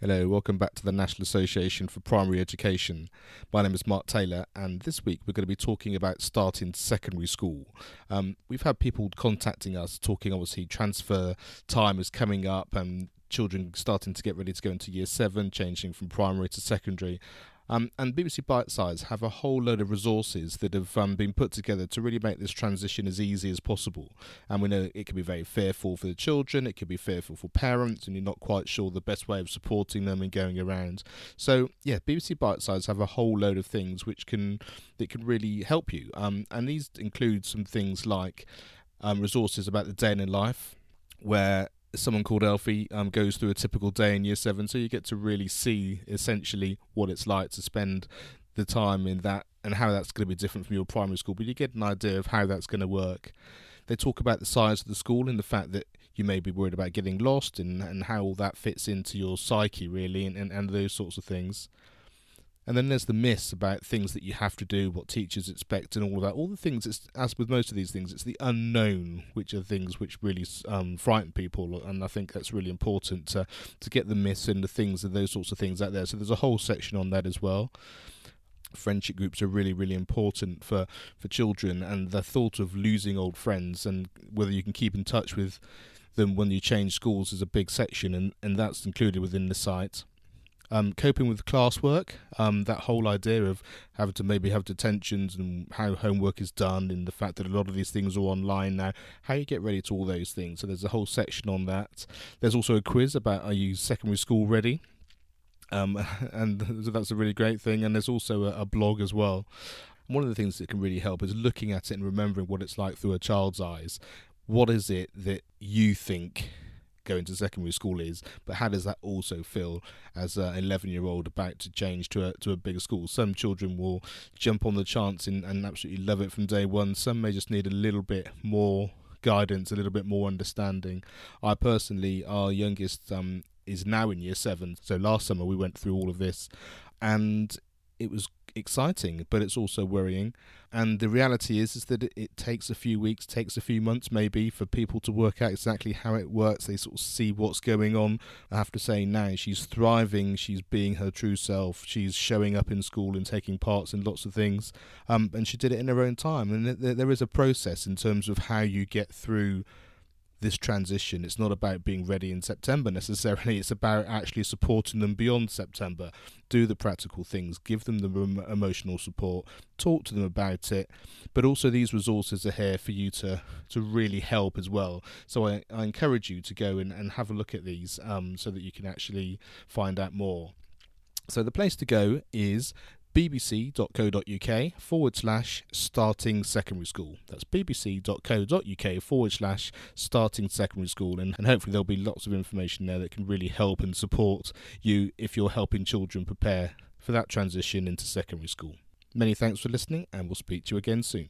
Hello, welcome back to the National Association for Primary Education. My name is Mark Taylor, and this week we're going to be talking about starting secondary school. Um, we've had people contacting us talking, obviously, transfer time is coming up and children starting to get ready to go into year seven, changing from primary to secondary. Um, and BBC Bitesize have a whole load of resources that have um, been put together to really make this transition as easy as possible. And we know it can be very fearful for the children, it can be fearful for parents, and you're not quite sure the best way of supporting them and going around. So yeah, BBC Bitesize have a whole load of things which can that can really help you. Um, and these include some things like um, resources about the day in life, where someone called Elfie um, goes through a typical day in year seven, so you get to really see essentially what it's like to spend the time in that and how that's going to be different from your primary school, but you get an idea of how that's going to work. They talk about the size of the school and the fact that you may be worried about getting lost and, and how all that fits into your psyche, really, and, and, and those sorts of things. And then there's the myths about things that you have to do, what teachers expect, and all of that. All the things, it's, as with most of these things, it's the unknown, which are things which really um, frighten people. And I think that's really important to, to get the myths and the things and those sorts of things out there. So there's a whole section on that as well friendship groups are really really important for for children and the thought of losing old friends and whether you can keep in touch with them when you change schools is a big section and and that's included within the site um, coping with classwork, um, that whole idea of having to maybe have detentions and how homework is done, and the fact that a lot of these things are online now, how you get ready to all those things. So there's a whole section on that. There's also a quiz about are you secondary school ready? Um, and that's a really great thing. And there's also a, a blog as well. One of the things that can really help is looking at it and remembering what it's like through a child's eyes. What is it that you think going to secondary school is, but how does that also feel as an 11 year old about to change to a, to a bigger school? Some children will jump on the chance and, and absolutely love it from day one, some may just need a little bit more guidance, a little bit more understanding. I personally, our youngest um, is now in year seven, so last summer we went through all of this, and it was exciting, but it's also worrying. And the reality is, is that it, takes a few weeks, takes a few months, maybe, for people to work out exactly how it works. They sort of see what's going on. I have to say now, she's thriving. She's being her true self. She's showing up in school and taking parts in lots of things. Um, and she did it in her own time. And there is a process in terms of how you get through this transition. It's not about being ready in September necessarily. It's about actually supporting them beyond September. Do the practical things, give them the emotional support, talk to them about it. But also, these resources are here for you to to really help as well. So I, I encourage you to go and, and have a look at these um, so that you can actually find out more. So the place to go is bbc.co.uk forward slash starting secondary school. That's bbc.co.uk forward slash starting secondary school. And, and hopefully, there'll be lots of information there that can really help and support you if you're helping children prepare for that transition into secondary school. Many thanks for listening, and we'll speak to you again soon.